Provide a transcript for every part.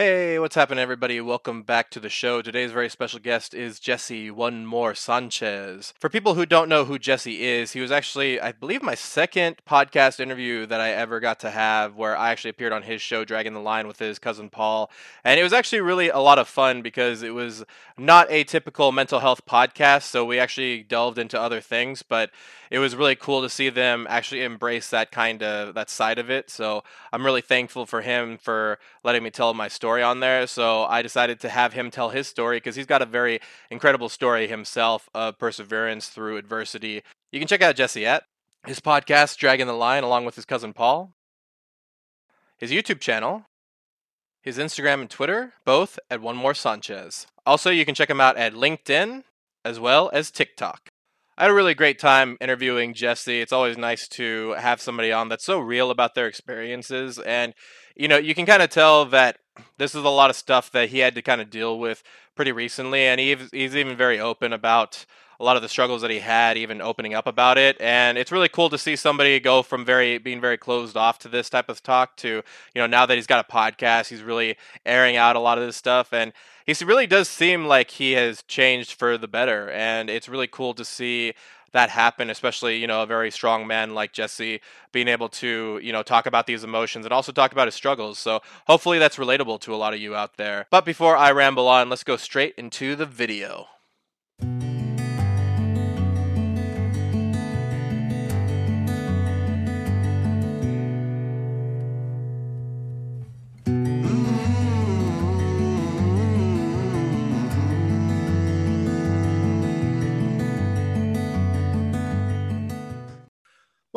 Hey, what's happening, everybody? Welcome back to the show. Today's very special guest is Jesse One More Sanchez. For people who don't know who Jesse is, he was actually, I believe, my second podcast interview that I ever got to have, where I actually appeared on his show, Dragging the Line, with his cousin Paul. And it was actually really a lot of fun because it was not a typical mental health podcast. So we actually delved into other things, but it was really cool to see them actually embrace that kind of that side of it. So I'm really thankful for him for letting me tell my story story on there. So I decided to have him tell his story because he's got a very incredible story himself of perseverance through adversity. You can check out Jesse at his podcast, Dragging the Line, along with his cousin Paul, his YouTube channel, his Instagram and Twitter, both at One More Sanchez. Also, you can check him out at LinkedIn as well as TikTok. I had a really great time interviewing Jesse. It's always nice to have somebody on that's so real about their experiences. And, you know, you can kind of tell that this is a lot of stuff that he had to kind of deal with pretty recently, and he, he's even very open about a lot of the struggles that he had, even opening up about it. And it's really cool to see somebody go from very being very closed off to this type of talk to, you know, now that he's got a podcast, he's really airing out a lot of this stuff. And he really does seem like he has changed for the better. And it's really cool to see that happen, especially, you know, a very strong man like Jesse being able to, you know, talk about these emotions and also talk about his struggles. So hopefully that's relatable to a lot of you out there. But before I ramble on, let's go straight into the video.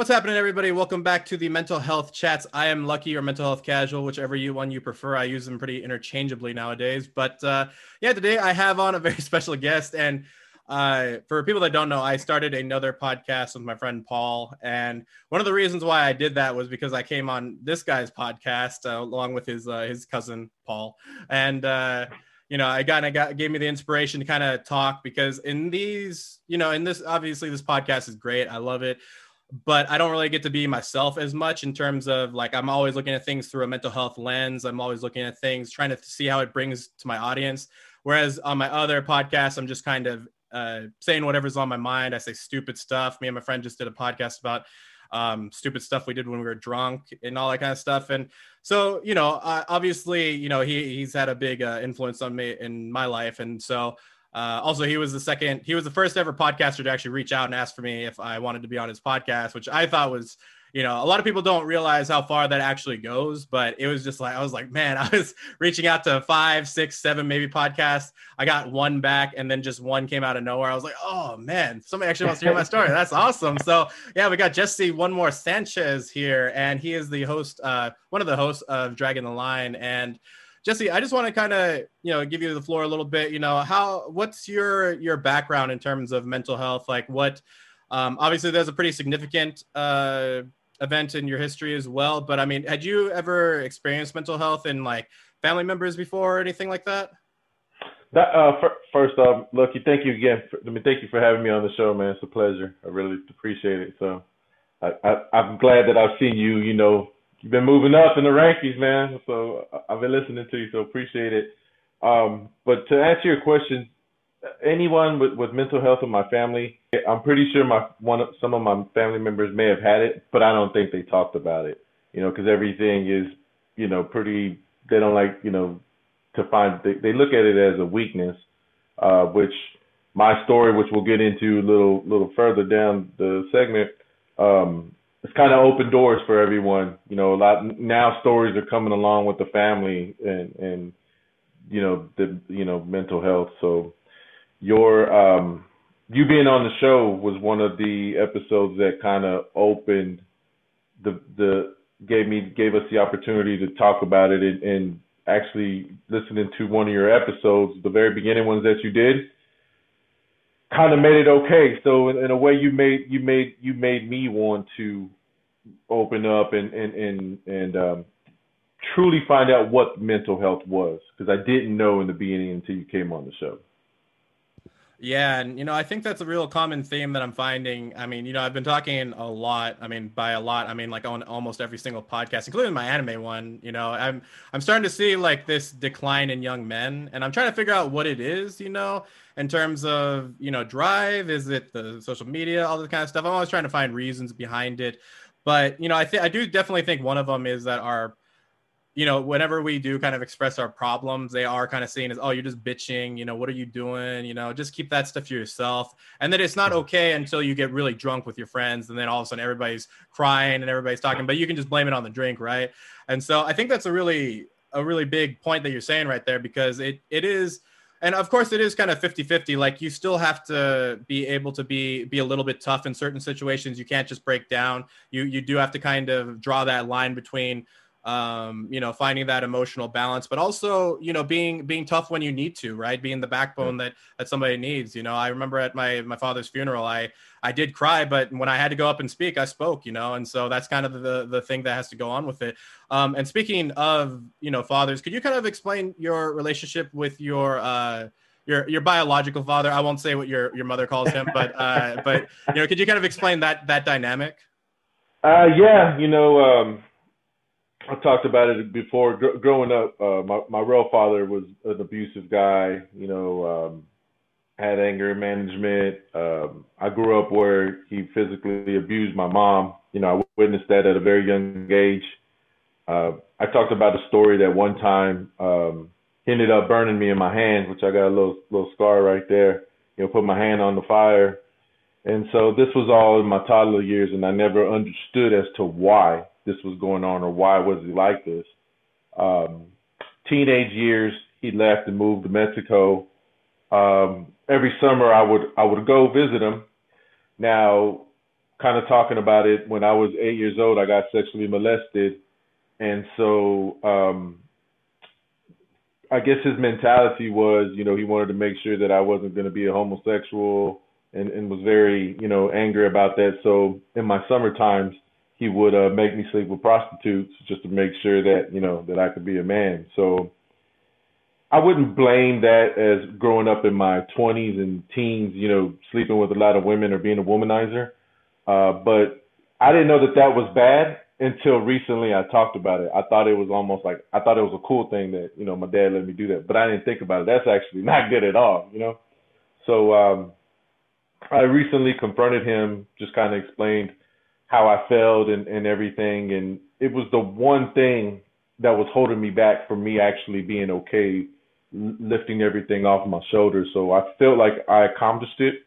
What's happening, everybody? Welcome back to the Mental Health Chats. I am Lucky or Mental Health Casual, whichever you one you prefer. I use them pretty interchangeably nowadays. But uh, yeah, today I have on a very special guest. And uh, for people that don't know, I started another podcast with my friend Paul. And one of the reasons why I did that was because I came on this guy's podcast uh, along with his uh, his cousin Paul. And uh, you know, I got, I got gave me the inspiration to kind of talk because in these, you know, in this obviously this podcast is great. I love it but I don't really get to be myself as much in terms of like I'm always looking at things through a mental health lens. I'm always looking at things trying to see how it brings to my audience. Whereas on my other podcast, I'm just kind of uh, saying whatever's on my mind. I say stupid stuff. Me and my friend just did a podcast about um, stupid stuff we did when we were drunk and all that kind of stuff. And so, you know, obviously, you know, he he's had a big uh, influence on me in my life, and so uh, also, he was the second, he was the first ever podcaster to actually reach out and ask for me if I wanted to be on his podcast, which I thought was, you know, a lot of people don't realize how far that actually goes, but it was just like, I was like, man, I was reaching out to five, six, seven, maybe podcasts. I got one back and then just one came out of nowhere. I was like, oh man, somebody actually wants to hear my story. That's awesome. So yeah, we got Jesse One More Sanchez here, and he is the host, uh, one of the hosts of Dragging the Line. And Jesse, I just want to kind of you know give you the floor a little bit. You know, how what's your your background in terms of mental health? Like, what? Um, obviously, there's a pretty significant uh, event in your history as well. But I mean, had you ever experienced mental health in like family members before or anything like that? That uh, f- first off, Lucky, thank you again. For, I mean, thank you for having me on the show, man. It's a pleasure. I really appreciate it. So, I, I, I'm glad that I've seen you. You know, you've been moving up in the rankings, man. So I've been listening to you, so appreciate it. Um, but to answer your question, anyone with, with mental health in my family, I'm pretty sure my one some of my family members may have had it, but I don't think they talked about it. You know, because everything is, you know, pretty. They don't like, you know, to find. They, they look at it as a weakness, uh, which my story, which we'll get into a little little further down the segment, um, it's kind of open doors for everyone. You know, a lot now stories are coming along with the family and and you know the you know mental health. So your um you being on the show was one of the episodes that kind of opened the the gave me gave us the opportunity to talk about it and, and actually listening to one of your episodes, the very beginning ones that you did kind of made it okay. So in, in, a way, you made you made you made me want to open up and and and and um, truly find out what mental health was because I didn't know in the beginning until you came on the show. Yeah, and you know, I think that's a real common theme that I'm finding. I mean, you know, I've been talking a lot. I mean, by a lot, I mean like on almost every single podcast, including my anime one. You know, I'm I'm starting to see like this decline in young men, and I'm trying to figure out what it is. You know, in terms of you know drive, is it the social media, all this kind of stuff? I'm always trying to find reasons behind it, but you know, I think I do definitely think one of them is that our you know, whenever we do kind of express our problems, they are kind of seen as, oh, you're just bitching. You know, what are you doing? You know, just keep that stuff to yourself. And that it's not okay until you get really drunk with your friends. And then all of a sudden everybody's crying and everybody's talking, but you can just blame it on the drink, right? And so I think that's a really, a really big point that you're saying right there because it, it is, and of course it is kind of 50 50 like you still have to be able to be be a little bit tough in certain situations. You can't just break down. You you do have to kind of draw that line between um, you know, finding that emotional balance, but also, you know, being being tough when you need to, right? Being the backbone that that somebody needs. You know, I remember at my my father's funeral, I I did cry, but when I had to go up and speak, I spoke. You know, and so that's kind of the the thing that has to go on with it. Um, and speaking of, you know, fathers, could you kind of explain your relationship with your uh, your your biological father? I won't say what your your mother calls him, but uh, but you know, could you kind of explain that that dynamic? Uh, yeah, you know. Um I talked about it before. Gr- growing up, uh, my my real father was an abusive guy. You know, um, had anger management. Um, I grew up where he physically abused my mom. You know, I witnessed that at a very young age. Uh, I talked about a story that one time um, he ended up burning me in my hand, which I got a little little scar right there. You know, put my hand on the fire, and so this was all in my toddler years, and I never understood as to why this was going on or why was he like this. Um, teenage years, he left and moved to Mexico. Um, every summer, I would I would go visit him. Now, kind of talking about it, when I was eight years old, I got sexually molested, and so um, I guess his mentality was, you know, he wanted to make sure that I wasn't going to be a homosexual, and, and was very, you know, angry about that. So in my summer times, he would uh, make me sleep with prostitutes just to make sure that you know that I could be a man. So I wouldn't blame that as growing up in my 20s and teens, you know, sleeping with a lot of women or being a womanizer. Uh, but I didn't know that that was bad until recently. I talked about it. I thought it was almost like I thought it was a cool thing that you know my dad let me do that, but I didn't think about it. That's actually not good at all, you know. So um, I recently confronted him, just kind of explained how I felt and, and everything. And it was the one thing that was holding me back from me actually being okay, lifting everything off my shoulders. So I felt like I accomplished it.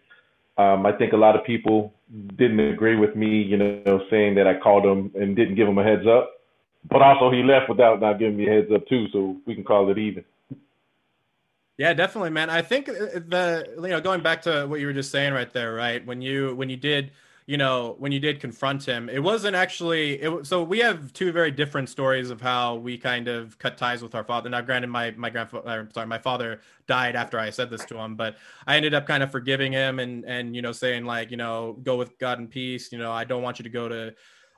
Um, I think a lot of people didn't agree with me, you know, saying that I called him and didn't give him a heads up. But also he left without not giving me a heads up too, so we can call it even. Yeah, definitely, man. I think uh, the you know going back to what you were just saying right there, right? When you when you did you know, when you did confront him, it wasn't actually. It, so we have two very different stories of how we kind of cut ties with our father. Now, granted, my my grandfather, sorry, my father died after I said this to him, but I ended up kind of forgiving him and and you know saying like you know go with God in peace. You know, I don't want you to go to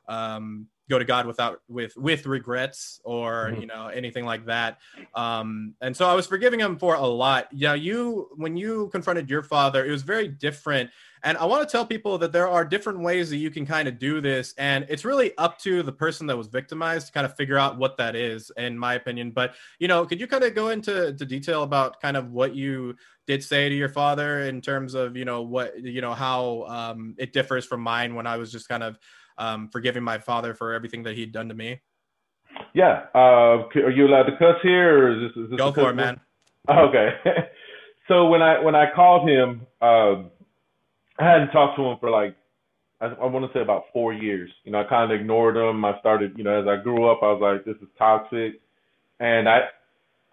um, go to God without with with regrets or mm-hmm. you know anything like that. Um, and so I was forgiving him for a lot. Yeah, you when you confronted your father, it was very different. And I want to tell people that there are different ways that you can kind of do this, and it's really up to the person that was victimized to kind of figure out what that is, in my opinion. But you know, could you kind of go into to detail about kind of what you did say to your father in terms of you know what you know how um, it differs from mine when I was just kind of um, forgiving my father for everything that he'd done to me. Yeah. Uh, are you allowed to cuss here, or is this, is this go for it, man? Okay. so when I when I called him, uh, I hadn't talked to him for like I, I want to say about four years. You know, I kind of ignored him. I started, you know, as I grew up, I was like, this is toxic, and I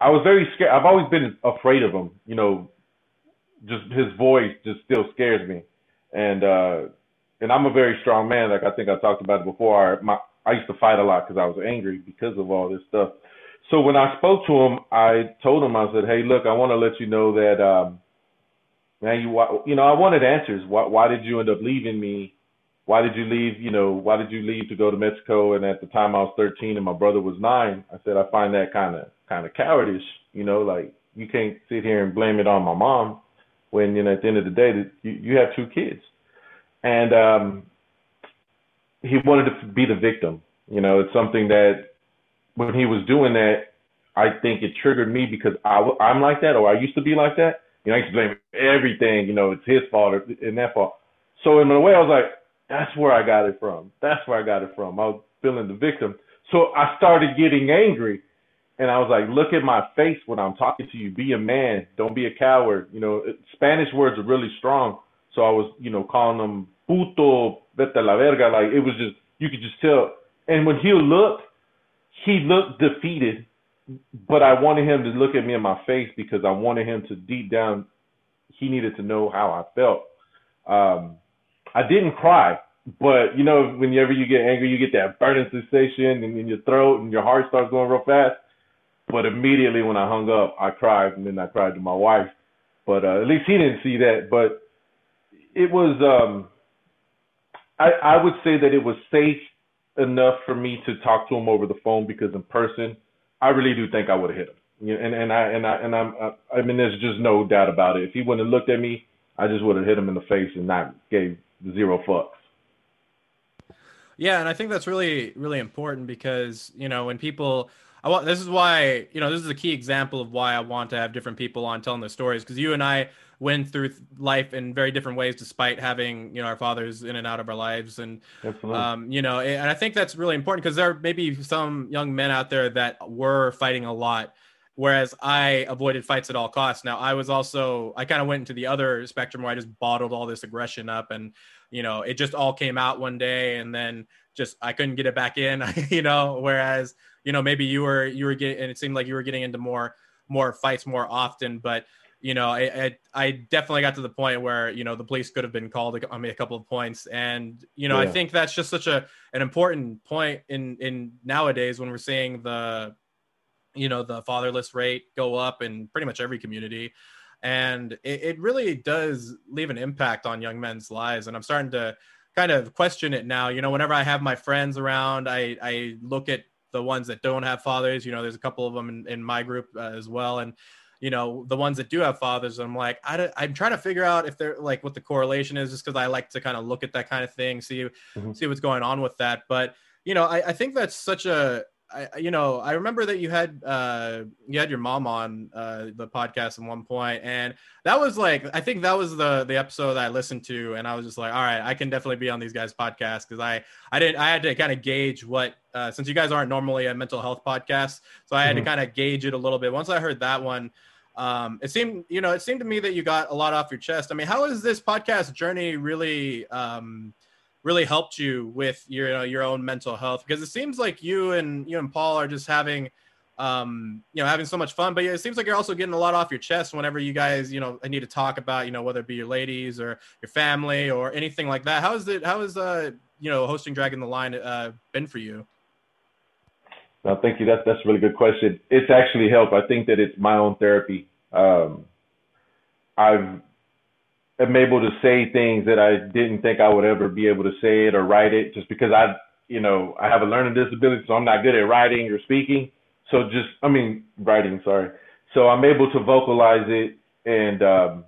I was very scared. I've always been afraid of him. You know, just his voice just still scares me, and uh and I'm a very strong man. Like I think I talked about it before. I, my, I used to fight a lot because I was angry because of all this stuff. So when I spoke to him, I told him, I said, "Hey, look, I want to let you know that, um, man, you, you know, I wanted answers. Why, why did you end up leaving me? Why did you leave? You know, why did you leave to go to Mexico? And at the time, I was 13 and my brother was nine. I said, I find that kind of, kind of cowardice. You know, like you can't sit here and blame it on my mom when you know at the end of the day that you, you have two kids, and um, he wanted to be the victim. You know, it's something that when he was doing that, I think it triggered me because I, I'm like that, or I used to be like that. You know, to blame everything. You know, it's his fault or and that fault. So in a way, I was like, that's where I got it from. That's where I got it from. I was feeling the victim. So I started getting angry, and I was like, look at my face when I'm talking to you. Be a man. Don't be a coward. You know, Spanish words are really strong. So I was, you know, calling them puto, vete la verga. Like it was just, you could just tell. And when he looked, he looked defeated, but I wanted him to look at me in my face because I wanted him to deep down, he needed to know how I felt. Um, I didn't cry, but you know, whenever you get angry, you get that burning sensation in, in your throat and your heart starts going real fast. But immediately when I hung up, I cried and then I cried to my wife. But uh, at least he didn't see that. But it was, um, I, I would say that it was safe enough for me to talk to him over the phone because in person, I really do think I would have hit him. You know, and and I and I and I'm I, I mean, there's just no doubt about it. If he wouldn't have looked at me, I just would have hit him in the face and not gave zero fucks. Yeah, and I think that's really really important because you know when people I want this is why you know this is a key example of why I want to have different people on telling their stories because you and I went through life in very different ways despite having you know our fathers in and out of our lives and um, you know and I think that's really important because there may be some young men out there that were fighting a lot whereas I avoided fights at all costs. Now I was also I kind of went into the other spectrum where I just bottled all this aggression up and you know it just all came out one day and then just I couldn't get it back in, you know. Whereas you know maybe you were you were getting and it seemed like you were getting into more more fights more often, but you know, I, I, I definitely got to the point where you know the police could have been called on me a couple of points, and you know, yeah. I think that's just such a an important point in in nowadays when we're seeing the, you know, the fatherless rate go up in pretty much every community, and it, it really does leave an impact on young men's lives, and I'm starting to kind of question it now. You know, whenever I have my friends around, I I look at the ones that don't have fathers. You know, there's a couple of them in, in my group uh, as well, and you know the ones that do have fathers i'm like I, i'm trying to figure out if they're like what the correlation is just because i like to kind of look at that kind of thing see mm-hmm. see what's going on with that but you know I, I think that's such a I, you know, I remember that you had uh, you had your mom on uh, the podcast at one point, and that was like I think that was the the episode that I listened to, and I was just like, all right, I can definitely be on these guys' podcast because I I didn't I had to kind of gauge what uh, since you guys aren't normally a mental health podcast, so I had mm-hmm. to kind of gauge it a little bit. Once I heard that one, um, it seemed you know it seemed to me that you got a lot off your chest. I mean, how has this podcast journey really um, really helped you with your you know, your own mental health? Because it seems like you and you and Paul are just having um, you know having so much fun, but it seems like you're also getting a lot off your chest whenever you guys you know need to talk about you know whether it be your ladies or your family or anything like that. How is it? How is uh you know hosting Dragging the Line uh, been for you? No, thank you. That's that's a really good question. It's actually helped. I think that it's my own therapy. Um, I've am able to say things that I didn't think I would ever be able to say it or write it, just because I, you know, I have a learning disability, so I'm not good at writing or speaking. So just, I mean, writing. Sorry. So I'm able to vocalize it, and um,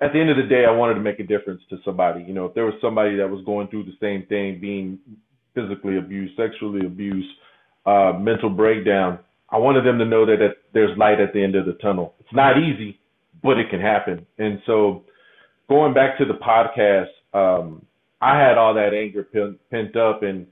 at the end of the day, I wanted to make a difference to somebody. You know, if there was somebody that was going through the same thing, being physically abused, sexually abused uh, mental breakdown, I wanted them to know that, that there's light at the end of the tunnel. It's not easy, but it can happen. And so, going back to the podcast, um, I had all that anger pent pent up, and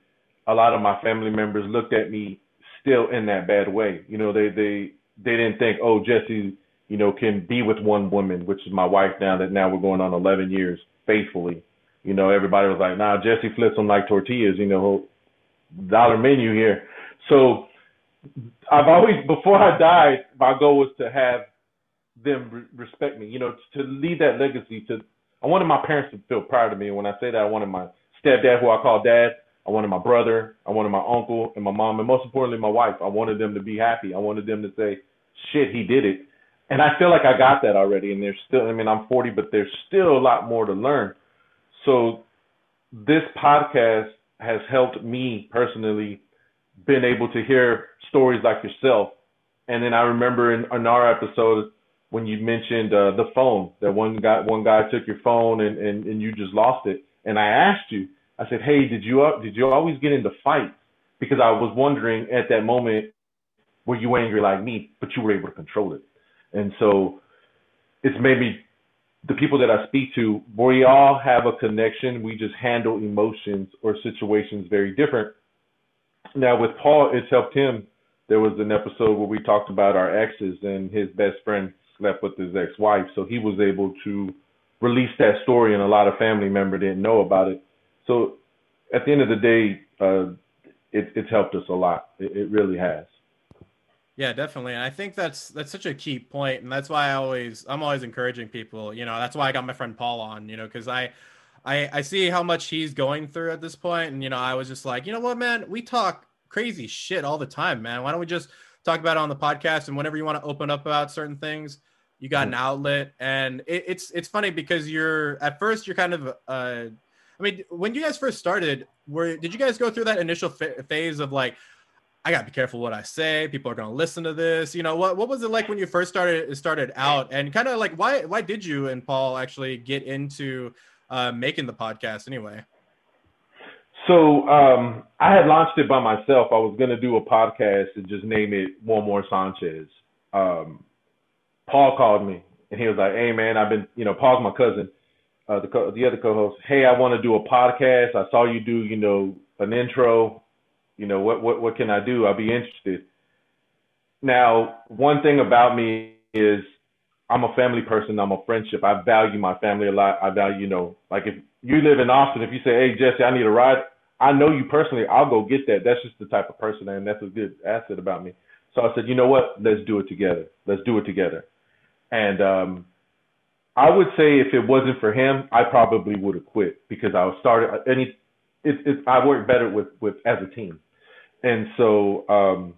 a lot of my family members looked at me still in that bad way. You know, they they they didn't think, oh, Jesse, you know, can be with one woman, which is my wife now. That now we're going on 11 years faithfully. You know, everybody was like, nah, Jesse flips them like tortillas. You know, dollar menu here. So I've always, before I died, my goal was to have them re- respect me. You know, to leave that legacy. To I wanted my parents to feel proud of me. And when I say that, I wanted my stepdad, who I call dad. I wanted my brother. I wanted my uncle and my mom, and most importantly, my wife. I wanted them to be happy. I wanted them to say, "Shit, he did it." And I feel like I got that already. And there's still, I mean, I'm 40, but there's still a lot more to learn. So this podcast has helped me personally been able to hear stories like yourself. And then I remember in, in our episode when you mentioned uh, the phone that one guy one guy took your phone and, and and you just lost it. And I asked you, I said, hey, did you uh, did you always get into fights? Because I was wondering at that moment, were you angry like me, but you were able to control it. And so it's made me the people that I speak to, we all have a connection. We just handle emotions or situations very different. Now with Paul, it's helped him. There was an episode where we talked about our exes and his best friend slept with his ex-wife, so he was able to release that story, and a lot of family member didn't know about it. So at the end of the day, uh, it, it's helped us a lot. It, it really has. Yeah, definitely. And I think that's that's such a key point, and that's why I always I'm always encouraging people. You know, that's why I got my friend Paul on. You know, because I, I I see how much he's going through at this point, and you know, I was just like, you know what, man, we talk crazy shit all the time, man. Why don't we just talk about it on the podcast? And whenever you want to open up about certain things, you got an outlet. And it, it's it's funny because you're at first you're kind of uh, I mean, when you guys first started, were did you guys go through that initial phase of like I gotta be careful what I say. People are gonna listen to this. You know what? What was it like when you first started started out, and kind of like why why did you and Paul actually get into uh, making the podcast anyway? So um, I had launched it by myself. I was gonna do a podcast and just name it One More Sanchez. Um, Paul called me and he was like, "Hey man, I've been you know Paul's my cousin, uh, the co- the other co-host. Hey, I want to do a podcast. I saw you do you know an intro you know, what what what can I do? I'd be interested. Now, one thing about me is I'm a family person. I'm a friendship. I value my family a lot. I value, you know, like if you live in Austin, if you say, "Hey Jesse, I need a ride," I know you personally. I'll go get that. That's just the type of person and. That's a good asset about me. So I said, you know what? Let's do it together. Let's do it together. And um, I would say if it wasn't for him, I probably would have quit because I was started. And it, it, it, I work better with with as a team. And so um,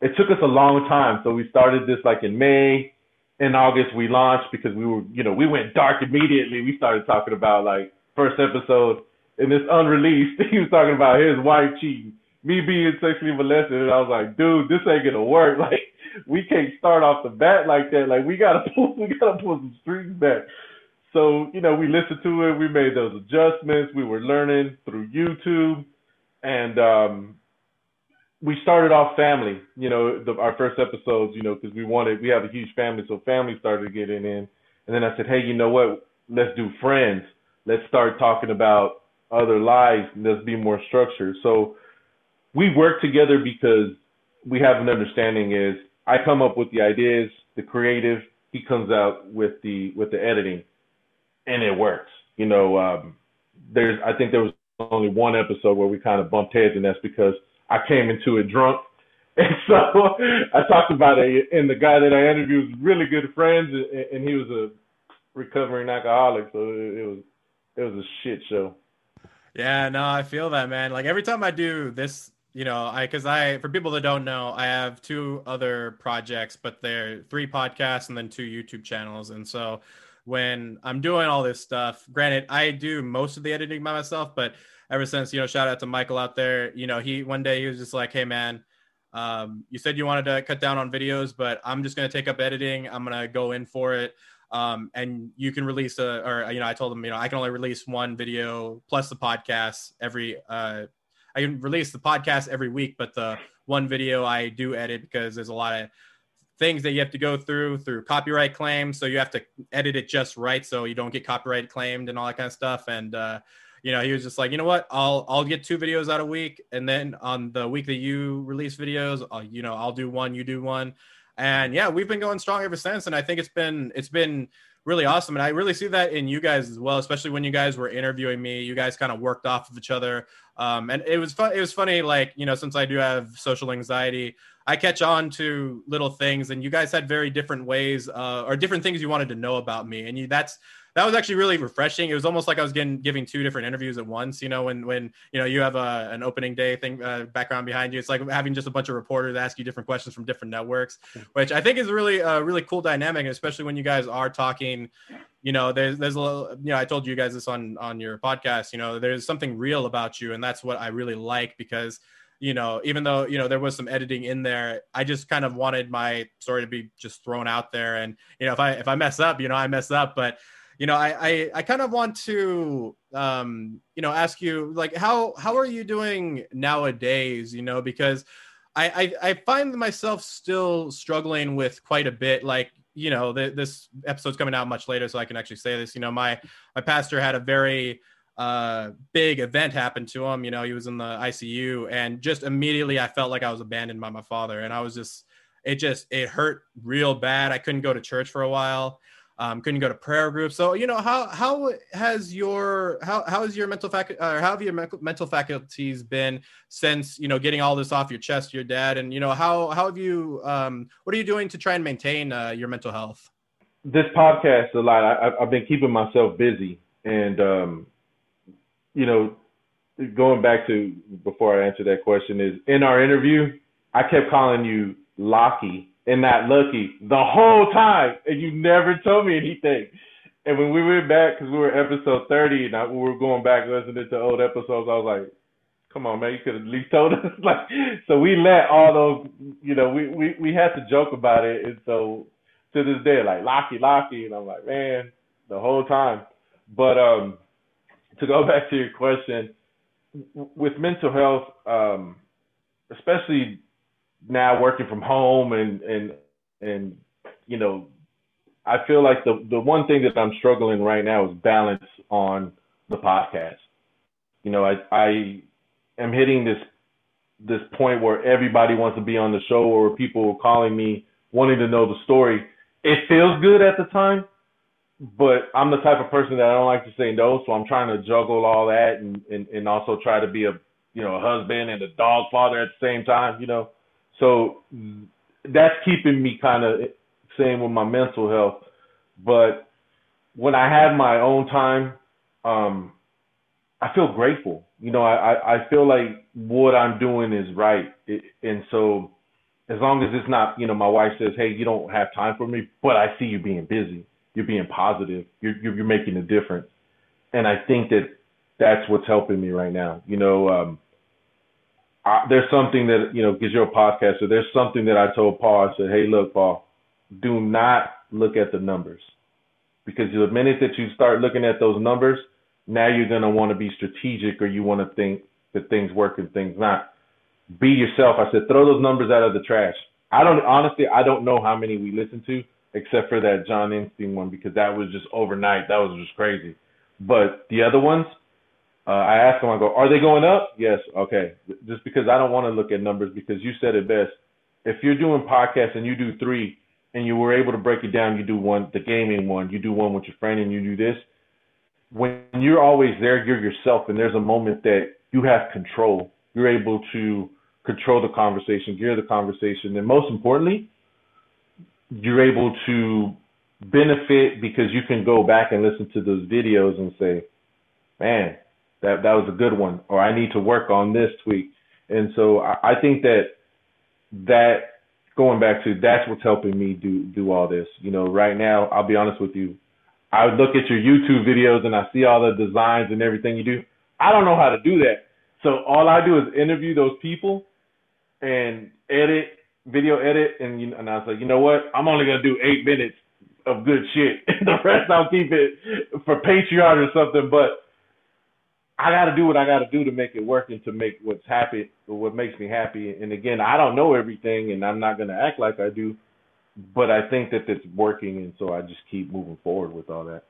it took us a long time. So we started this like in May. In August, we launched because we were, you know, we went dark immediately. We started talking about like first episode, and it's unreleased. he was talking about his wife cheating, me being sexually molested, and I was like, dude, this ain't gonna work. Like, we can't start off the bat like that. Like, we gotta pull, we gotta pull some strings back. So, you know, we listened to it. We made those adjustments. We were learning through YouTube and um, we started off family. You know, the, our first episodes. You know, because we wanted we have a huge family, so family started getting in. And then I said, hey, you know what? Let's do friends. Let's start talking about other lives. And let's be more structured. So we work together because we have an understanding. Is I come up with the ideas, the creative. He comes out with the with the editing, and it works. You know, um, there's I think there was only one episode where we kind of bumped heads, and that's because I came into it drunk. And so I talked about it, and the guy that I interviewed was really good friends, and he was a recovering alcoholic, so it was it was a shit show. Yeah, no, I feel that, man. Like every time I do this, you know, I because I for people that don't know, I have two other projects, but they're three podcasts and then two YouTube channels, and so when I'm doing all this stuff. Granted, I do most of the editing by myself, but ever since, you know, shout out to Michael out there, you know, he one day he was just like, Hey man, um, you said you wanted to cut down on videos, but I'm just going to take up editing. I'm going to go in for it. Um, and you can release a, or, you know, I told him, you know, I can only release one video plus the podcast every, uh, I can release the podcast every week, but the one video I do edit because there's a lot of things that you have to go through through copyright claims. So you have to edit it just right so you don't get copyright claimed and all that kind of stuff. And uh, you know, he was just like, you know what, I'll I'll get two videos out a week, and then on the week that you release videos, I'll, you know, I'll do one, you do one, and yeah, we've been going strong ever since. And I think it's been it's been really awesome. And I really see that in you guys as well, especially when you guys were interviewing me. You guys kind of worked off of each other. Um, and it was fun. It was funny, like, you know, since I do have social anxiety, I catch on to little things and you guys had very different ways uh, or different things you wanted to know about me. And you, that's, that was actually really refreshing. It was almost like I was getting giving two different interviews at once. You know, when when you know you have a, an opening day thing uh, background behind you, it's like having just a bunch of reporters ask you different questions from different networks, which I think is really a really cool dynamic, especially when you guys are talking. You know, there's there's a little, you know I told you guys this on on your podcast. You know, there's something real about you, and that's what I really like because you know, even though you know there was some editing in there, I just kind of wanted my story to be just thrown out there. And you know, if I if I mess up, you know, I mess up. But you know, I I, I kind of want to um, you know ask you like how how are you doing nowadays? You know, because I, I, I find myself still struggling with quite a bit. Like you know, the, this episode's coming out much later, so I can actually say this. You know, my my pastor had a very uh, big event happen to him. You know, he was in the ICU, and just immediately I felt like I was abandoned by my father, and I was just it just it hurt real bad. I couldn't go to church for a while um, couldn't go to prayer groups. So you know how how has your how how has your mental fac or how have your mental faculties been since you know getting all this off your chest, your dad, and you know how how have you um, what are you doing to try and maintain uh, your mental health? This podcast a lot. I, I've been keeping myself busy, and um, you know, going back to before I answer that question is in our interview, I kept calling you Lockie and not lucky the whole time, and you never told me anything. And when we went back, because we were episode 30, and I, we were going back listening to old episodes, I was like, come on, man, you could have at least told us. like, so we let all those, you know, we, we, we had to joke about it. And so to this day, like, Locky, Locky. And I'm like, man, the whole time. But um, to go back to your question, with mental health, um, especially now working from home and and and you know I feel like the the one thing that I'm struggling right now is balance on the podcast. You know, I I am hitting this this point where everybody wants to be on the show or people are calling me wanting to know the story. It feels good at the time, but I'm the type of person that I don't like to say no, so I'm trying to juggle all that and and, and also try to be a you know a husband and a dog father at the same time, you know. So that's keeping me kind of same with my mental health. But when I have my own time, um, I feel grateful. You know, I, I feel like what I'm doing is right. It, and so as long as it's not, you know, my wife says, Hey, you don't have time for me, but I see you being busy. You're being positive. You're, you're, you're making a difference. And I think that that's what's helping me right now. You know, um, I, there's something that you know because you're a podcaster. There's something that I told Paul. I said, "Hey, look, Paul, do not look at the numbers because the minute that you start looking at those numbers, now you're gonna want to be strategic or you want to think that things work and things not. Be yourself." I said, "Throw those numbers out of the trash." I don't honestly, I don't know how many we listened to except for that John Epstein one because that was just overnight. That was just crazy. But the other ones, uh, I ask them, I go, are they going up? Yes. Okay. Just because I don't want to look at numbers because you said it best. If you're doing podcasts and you do three and you were able to break it down, you do one, the gaming one, you do one with your friend and you do this. When you're always there, you're yourself and there's a moment that you have control. You're able to control the conversation, gear the conversation. And most importantly, you're able to benefit because you can go back and listen to those videos and say, man, that that was a good one, or I need to work on this tweak. And so I, I think that that going back to that's what's helping me do do all this. You know, right now, I'll be honest with you. I look at your YouTube videos and I see all the designs and everything you do. I don't know how to do that. So all I do is interview those people and edit, video edit, and you, and I was like, you know what? I'm only gonna do eight minutes of good shit. the rest I'll keep it for Patreon or something. But I got to do what I got to do to make it work and to make what's happy, what makes me happy. And again, I don't know everything, and I'm not going to act like I do, but I think that it's working, and so I just keep moving forward with all that.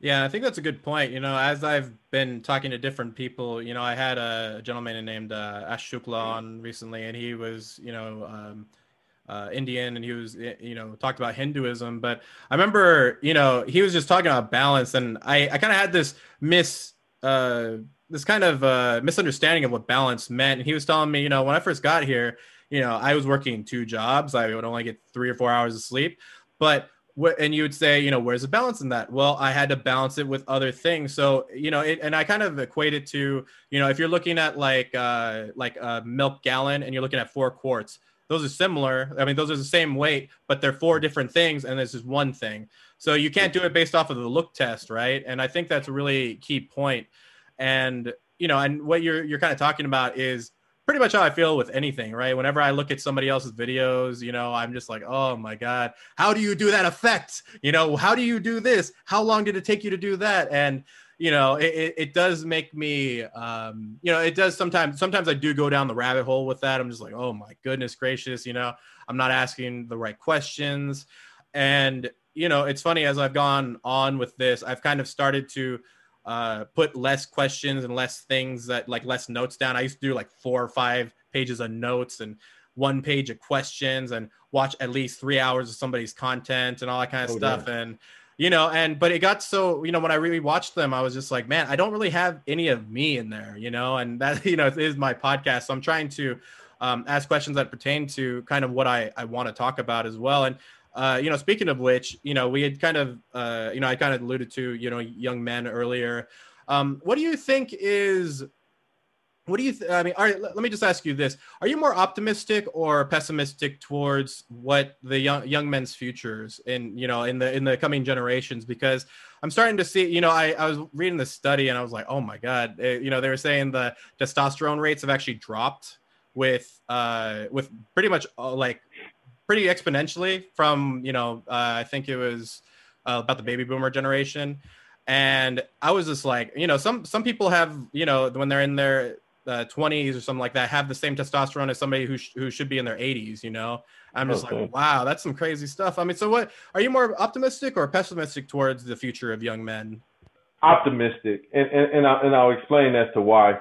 Yeah, I think that's a good point. You know, as I've been talking to different people, you know, I had a gentleman named uh, Ash Shukla on recently, and he was, you know, um, uh, Indian, and he was, you know, talked about Hinduism. But I remember, you know, he was just talking about balance, and I, I kind of had this miss uh, this kind of uh, misunderstanding of what balance meant. And he was telling me, you know, when I first got here, you know, I was working two jobs. I would only get three or four hours of sleep. But what, and you would say, you know, where's the balance in that? Well, I had to balance it with other things. So, you know, it, and I kind of equate it to, you know, if you're looking at like, uh, like a milk gallon and you're looking at four quarts, those are similar. I mean, those are the same weight, but they're four different things, and this is one thing. So you can't do it based off of the look test, right? And I think that's a really key point. And you know, and what you're you're kind of talking about is pretty much how I feel with anything, right? Whenever I look at somebody else's videos, you know, I'm just like, oh my God, how do you do that effect? You know, how do you do this? How long did it take you to do that? And, you know, it, it does make me, um, you know, it does sometimes, sometimes I do go down the rabbit hole with that. I'm just like, oh my goodness gracious, you know, I'm not asking the right questions. And, you know, it's funny as I've gone on with this, I've kind of started to, uh, put less questions and less things that like less notes down. I used to do like four or five pages of notes and one page of questions and watch at least three hours of somebody's content and all that kind of oh, stuff. Yeah. And you know, and but it got so you know when I really watched them, I was just like, man, I don't really have any of me in there, you know, and that you know is my podcast. So I'm trying to um, ask questions that pertain to kind of what I I want to talk about as well. And uh, you know, speaking of which, you know, we had kind of, uh, you know, I kind of alluded to, you know, young men earlier. Um, what do you think is, what do you, th- I mean, all right, let, me just ask you this. Are you more optimistic or pessimistic towards what the young, young men's futures in, you know, in the, in the coming generations? Because I'm starting to see, you know, I, I was reading the study and I was like, oh my God, it, eh, you know, they were saying the testosterone rates have actually dropped with, uh, with pretty much uh, like pretty exponentially from you know uh, I think it was uh, about the baby boomer generation, and I was just like you know some some people have you know when they're in their uh, 20s or something like that have the same testosterone as somebody who sh- who should be in their 80s you know? I'm just okay. like wow that's some crazy stuff. I mean so what are you more optimistic or pessimistic towards the future of young men? Optimistic. And and, and, I, and i'll explain as to why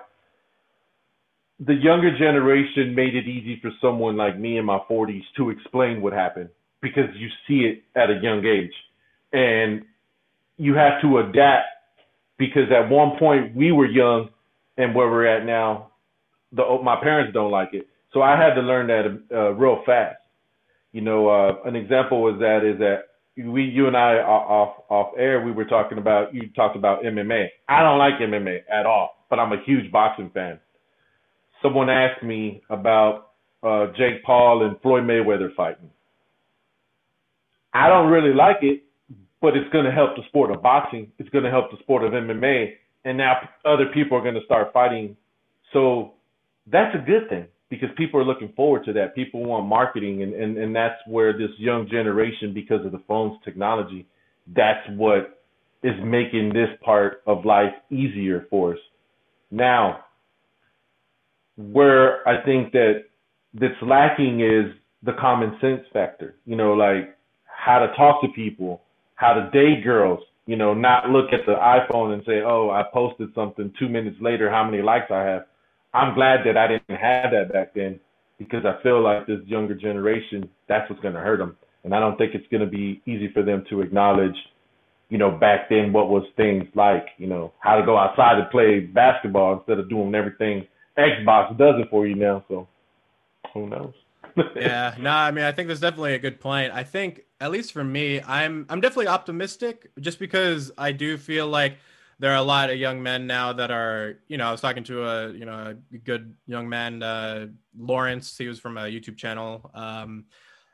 the younger generation made it easy for someone like me in my 40s to explain what happened because you see it at a young age. And you have to adapt because at one point we were young and where we're at now the my parents don't like it. So i had to learn that uh, real fast. You know uh, an example was that is that we you and i off off air we were talking about you talked about mma i don't like mma at all but i'm a huge boxing fan someone asked me about uh, Jake Paul and Floyd Mayweather fighting. I don't really like it, but it's going to help the sport of boxing. It's going to help the sport of MMA, and now other people are going to start fighting. So that's a good thing because people are looking forward to that. People want marketing, and and and that's where this young generation, because of the phones technology, that's what is making this part of life easier for us. Now, where I think that that's lacking is the common sense factor. You know, like how to talk to people, how to date girls. You know, not look at the iPhone and say, "Oh, I posted something two minutes later. How many likes I have?" I'm glad that I didn't have that back then because I feel like this younger generation, that's what's going to hurt them, and I don't think it's going to be easy for them to acknowledge. You know, back then, what was things like? You know, how to go outside and play basketball instead of doing everything Xbox does it for you now, so who knows? yeah, no, I mean, I think that's definitely a good point. I think, at least for me, I'm I'm definitely optimistic, just because I do feel like there are a lot of young men now that are, you know, I was talking to a, you know, a good young man, uh, Lawrence. He was from a YouTube channel, um,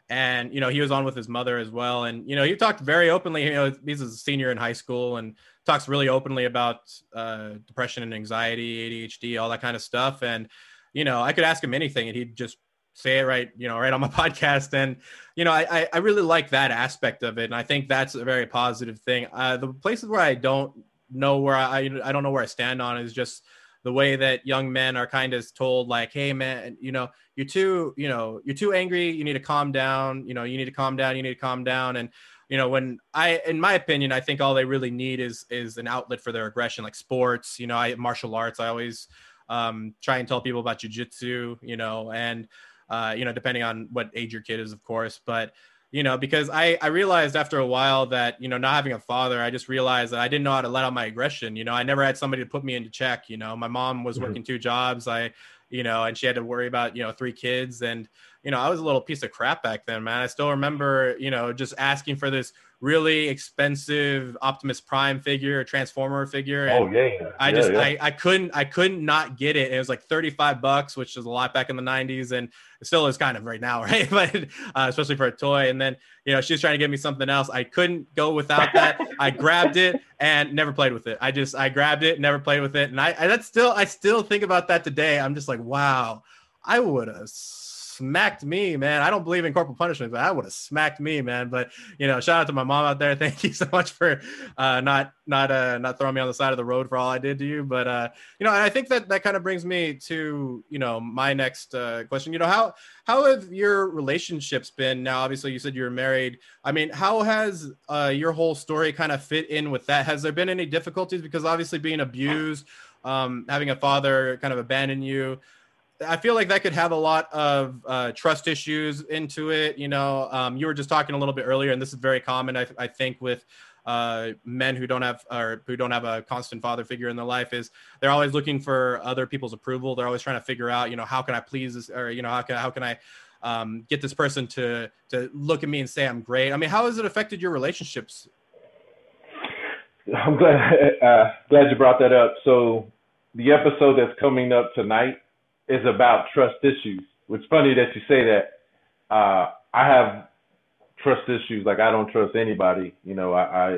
and you know, he was on with his mother as well, and you know, he talked very openly. You know, he's a senior in high school, and talks really openly about uh, depression and anxiety, ADHD, all that kind of stuff. And you know, I could ask him anything, and he'd just say it right, you know, right on my podcast. And you know, I I really like that aspect of it, and I think that's a very positive thing. Uh, the places where I don't know where I I don't know where I stand on is just the way that young men are kind of told like hey man you know you're too you know you're too angry. You need to calm down. You know you need to calm down. You need to calm down. And you know when i in my opinion i think all they really need is is an outlet for their aggression like sports. You know i martial arts i always um, try and tell people about jujitsu you know and uh, you know depending on what age your kid is of course. But you know because i i realized after a while that you know not having a father i just realized that i didn't know how to let out my aggression you know i never had somebody to put me into check you know my mom was mm-hmm. working two jobs i you know and she had to worry about you know three kids and you know, I was a little piece of crap back then, man. I still remember, you know, just asking for this really expensive Optimus Prime figure, Transformer figure. oh yeah. I yeah, just yeah. I, I couldn't I couldn't not get it. it was like 35 bucks, which is a lot back in the 90s and it still is kind of right now, right? but uh, especially for a toy. And then, you know, she was trying to give me something else. I couldn't go without that. I grabbed it and never played with it. I just I grabbed it, never played with it. And I, I that's still I still think about that today. I'm just like, wow I would have smacked me, man. I don't believe in corporal punishment, but I would have smacked me, man. But you know, shout out to my mom out there. Thank you so much for uh, not not uh, not throwing me on the side of the road for all I did to you. But uh, you know, I think that that kind of brings me to you know my next uh, question. You know, how how have your relationships been? Now, obviously, you said you were married. I mean, how has uh, your whole story kind of fit in with that? Has there been any difficulties? Because obviously, being abused, um, having a father kind of abandon you. I feel like that could have a lot of uh, trust issues into it. You know, um, you were just talking a little bit earlier, and this is very common, I, I think, with uh, men who don't have or who don't have a constant father figure in their life is they're always looking for other people's approval. They're always trying to figure out, you know, how can I please this, or you know, how can how can I um, get this person to to look at me and say I'm great. I mean, how has it affected your relationships? I'm glad uh, glad you brought that up. So the episode that's coming up tonight is about trust issues. It's funny that you say that. Uh, I have trust issues. Like I don't trust anybody. You know, I, I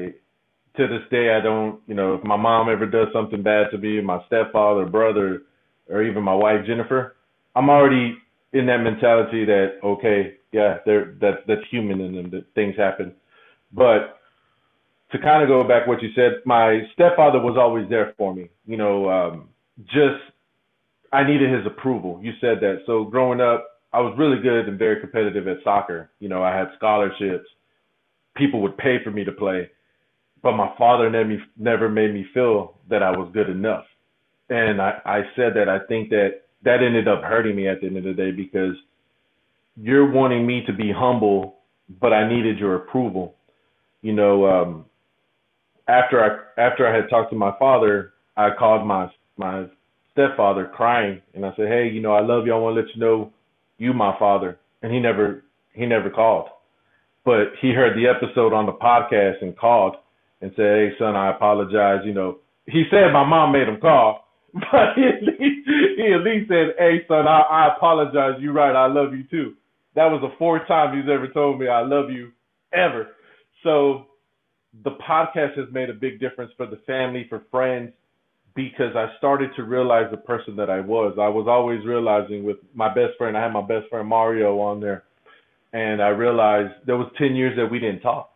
to this day I don't. You know, if my mom ever does something bad to me, my stepfather, brother, or even my wife Jennifer, I'm already in that mentality that okay, yeah, they're that that's human in them. That things happen. But to kind of go back what you said, my stepfather was always there for me. You know, um, just I needed his approval. You said that. So growing up, I was really good and very competitive at soccer. You know, I had scholarships. People would pay for me to play, but my father never made me feel that I was good enough. And I, I said that I think that that ended up hurting me at the end of the day because you're wanting me to be humble, but I needed your approval. You know, um, after I after I had talked to my father, I called my my stepfather crying, and I said, "Hey, you know, I love you. I want to let you know you my father." And he never he never called, but he heard the episode on the podcast and called and said, "Hey, son, I apologize." You know, he said my mom made him call, but he at least, he at least said, "Hey, son, I, I apologize. You're right. I love you too." That was the fourth time he's ever told me I love you ever. So the podcast has made a big difference for the family, for friends, because I started to realize the person that I was. I was always realizing with my best friend, I had my best friend Mario on there, and I realized there was 10 years that we didn't talk.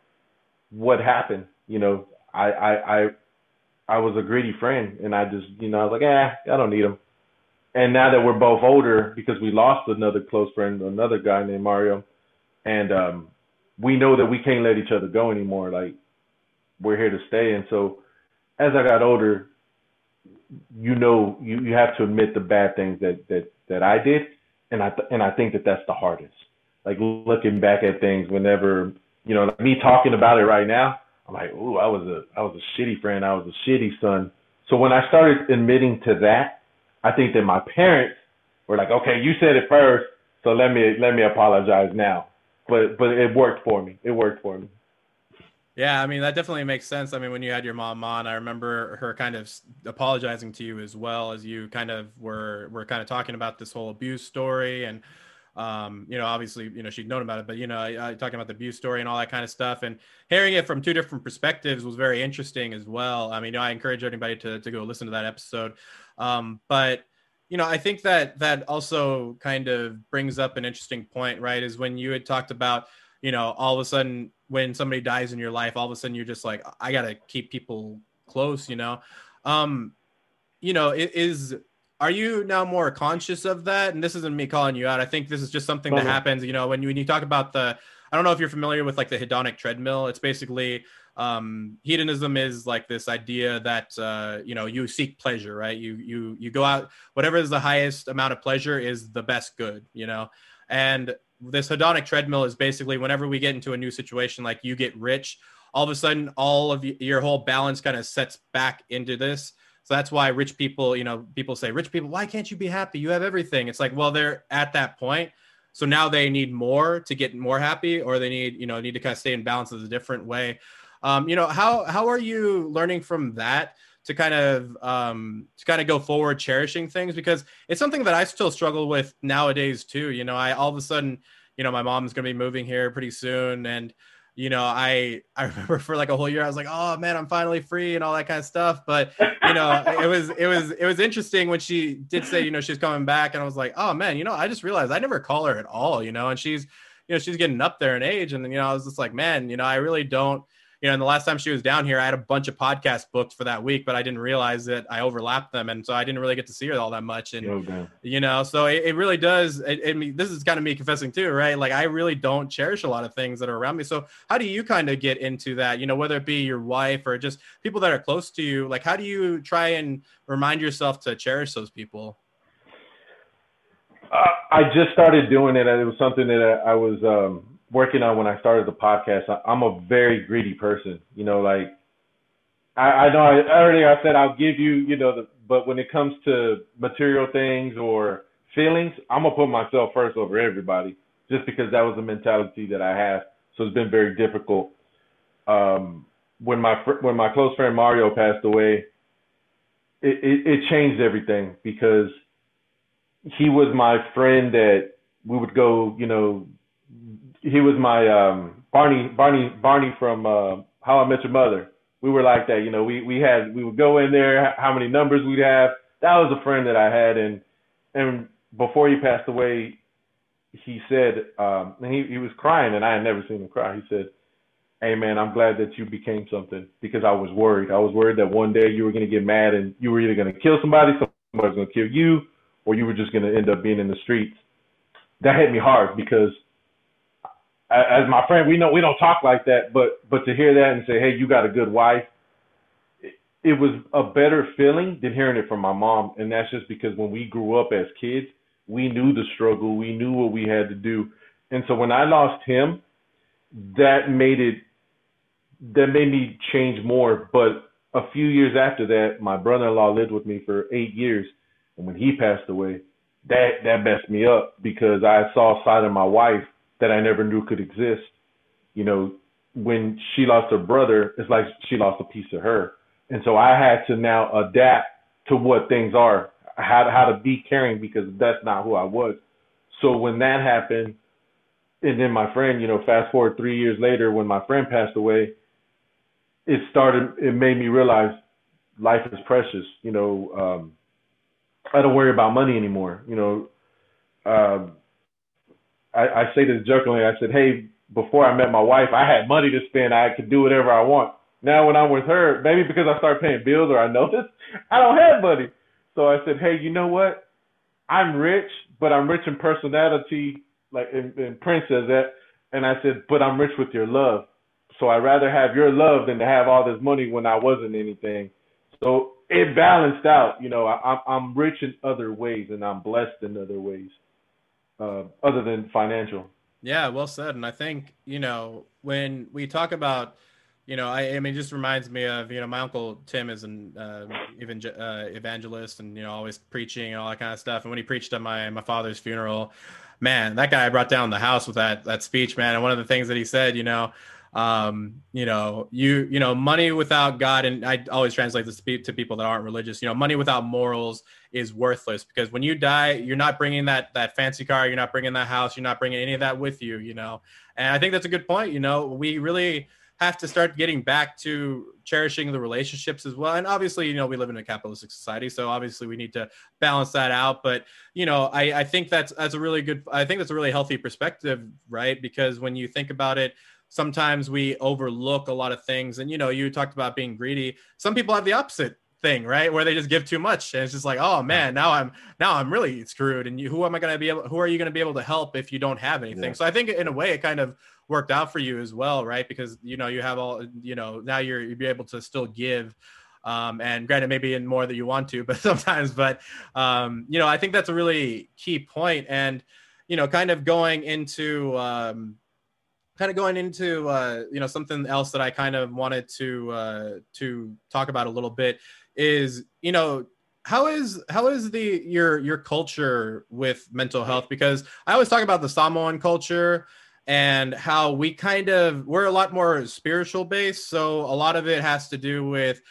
What happened? You know, I I I, I was a greedy friend, and I just you know I was like, eh, I don't need him. And now that we're both older, because we lost another close friend, another guy named Mario, and um, we know that we can't let each other go anymore. Like we're here to stay, and so as I got older, you know you, you have to admit the bad things that that that I did, and I th- and I think that that's the hardest. Like looking back at things, whenever you know me talking about it right now, I'm like, ooh, I was a I was a shitty friend, I was a shitty son. So when I started admitting to that, I think that my parents were like, okay, you said it first, so let me let me apologize now. But but it worked for me. It worked for me. Yeah, I mean that definitely makes sense. I mean, when you had your mom on, I remember her kind of apologizing to you as well as you kind of were were kind of talking about this whole abuse story and um, you know, obviously, you know, she'd known about it, but you know, I, talking about the abuse story and all that kind of stuff, and hearing it from two different perspectives was very interesting as well. I mean, I encourage anybody to to go listen to that episode. Um, but you know, I think that that also kind of brings up an interesting point, right? Is when you had talked about, you know, all of a sudden when somebody dies in your life, all of a sudden you're just like, I gotta keep people close, you know. Um, you know, it is are you now more conscious of that? And this isn't me calling you out. I think this is just something that happens, you know, when you when you talk about the I don't know if you're familiar with like the hedonic treadmill. It's basically um, hedonism is like this idea that uh, you know you seek pleasure, right? You you you go out whatever is the highest amount of pleasure is the best good, you know. And this hedonic treadmill is basically whenever we get into a new situation, like you get rich, all of a sudden, all of your whole balance kind of sets back into this. So that's why rich people, you know, people say, rich people, why can't you be happy? You have everything. It's like, well, they're at that point. So now they need more to get more happy, or they need, you know, need to kind of stay in balance in a different way. Um, you know, how how are you learning from that to kind of um, to kind of go forward cherishing things because it's something that I still struggle with nowadays too. You know, I all of a sudden, you know, my mom's gonna be moving here pretty soon, and you know, I I remember for like a whole year, I was like, oh man, I'm finally free and all that kind of stuff. But you know, it was it was it was interesting when she did say, you know, she's coming back, and I was like, oh man, you know, I just realized I never call her at all, you know, and she's you know she's getting up there in age, and you know, I was just like, man, you know, I really don't you know, and the last time she was down here, I had a bunch of podcasts booked for that week, but I didn't realize that I overlapped them, and so I didn't really get to see her all that much. And okay. you know, so it, it really does. It, it, this is kind of me confessing too, right? Like I really don't cherish a lot of things that are around me. So how do you kind of get into that? You know, whether it be your wife or just people that are close to you, like how do you try and remind yourself to cherish those people? Uh, I just started doing it, it was something that I was. Um, working on when I started the podcast, I, am a very greedy person. You know, like I, I know I, earlier I said I'll give you, you know, the, but when it comes to material things or feelings, I'm gonna put myself first over everybody, just because that was the mentality that I have. So it's been very difficult. Um, when my when my close friend Mario passed away, it, it, it changed everything because he was my friend that we would go, you know, he was my um Barney Barney Barney from uh, How I Met Your Mother. We were like that, you know. We we had we would go in there, how many numbers we'd have. That was a friend that I had, and and before he passed away, he said, um, and he he was crying, and I had never seen him cry. He said, "Hey man, I'm glad that you became something because I was worried. I was worried that one day you were gonna get mad and you were either gonna kill somebody, somebody was gonna kill you, or you were just gonna end up being in the streets." That hit me hard because as my friend, we know we don't talk like that, but but to hear that and say, hey, you got a good wife, it, it was a better feeling than hearing it from my mom, and that's just because when we grew up as kids, we knew the struggle, we knew what we had to do, and so when I lost him, that made it that made me change more. But a few years after that, my brother-in-law lived with me for eight years, and when he passed away, that that messed me up because I saw a side of my wife that I never knew could exist. You know, when she lost her brother, it's like she lost a piece of her. And so I had to now adapt to what things are, how how to be caring because that's not who I was. So when that happened, and then my friend, you know, fast forward three years later, when my friend passed away, it started. It made me realize life is precious. You know, um, I don't worry about money anymore. You know, uh, I, I say this jokingly. I said, hey, before I met my wife, I had money to spend. I could do whatever I want. Now when I'm with her, maybe because I start paying bills or I notice, I don't have money. So I said, hey, you know what? I'm rich, but I'm rich in personality, like and, and Prince says that. And I said, but I'm rich with your love. So I'd rather have your love than to have all this money when I wasn't anything. So it balanced out. You know, I, I'm rich in other ways and I'm blessed in other ways uh, other than financial. Yeah, well said. And I think you know when we talk about, you know, I, I mean, it just reminds me of you know my uncle Tim is an uh, uh, evangelist and you know always preaching and all that kind of stuff. And when he preached at my my father's funeral, man, that guy brought down the house with that that speech, man. And one of the things that he said, you know, um you know you you know money without god and i always translate this to people that aren't religious you know money without morals is worthless because when you die you're not bringing that that fancy car you're not bringing that house you're not bringing any of that with you you know? And i think that's a good point you know? We really have to start getting back to cherishing the relationships as well. And obviously you know we live in a capitalistic society so obviously we need to balance that out. But you know i i think that's that's a really good i think that's a really healthy perspective right? Because when you think about it sometimes we overlook a lot of things. And you know, you talked about being greedy. Some people have the opposite thing, right? Where they just give too much, and it's just like, oh man, now I'm now I'm really screwed. And you, who am I going to be able? Who are you going to be able to help if you don't have anything? Yeah. So I think in a way, it kind of worked out for you as well, right? Because you know you have all, you know, now you're you'll be able to still give. Um, and granted, maybe in more that you want to, but sometimes, but um, you know, I think that's a really key point. And you know, kind of going into um, kind of going into uh, you know something else that I kind of wanted to uh, to talk about a little bit is you know how is how is the your your culture with mental health? Because I always talk about the Samoan culture and how we kind of we're a lot more spiritual based. So a lot of it has to do with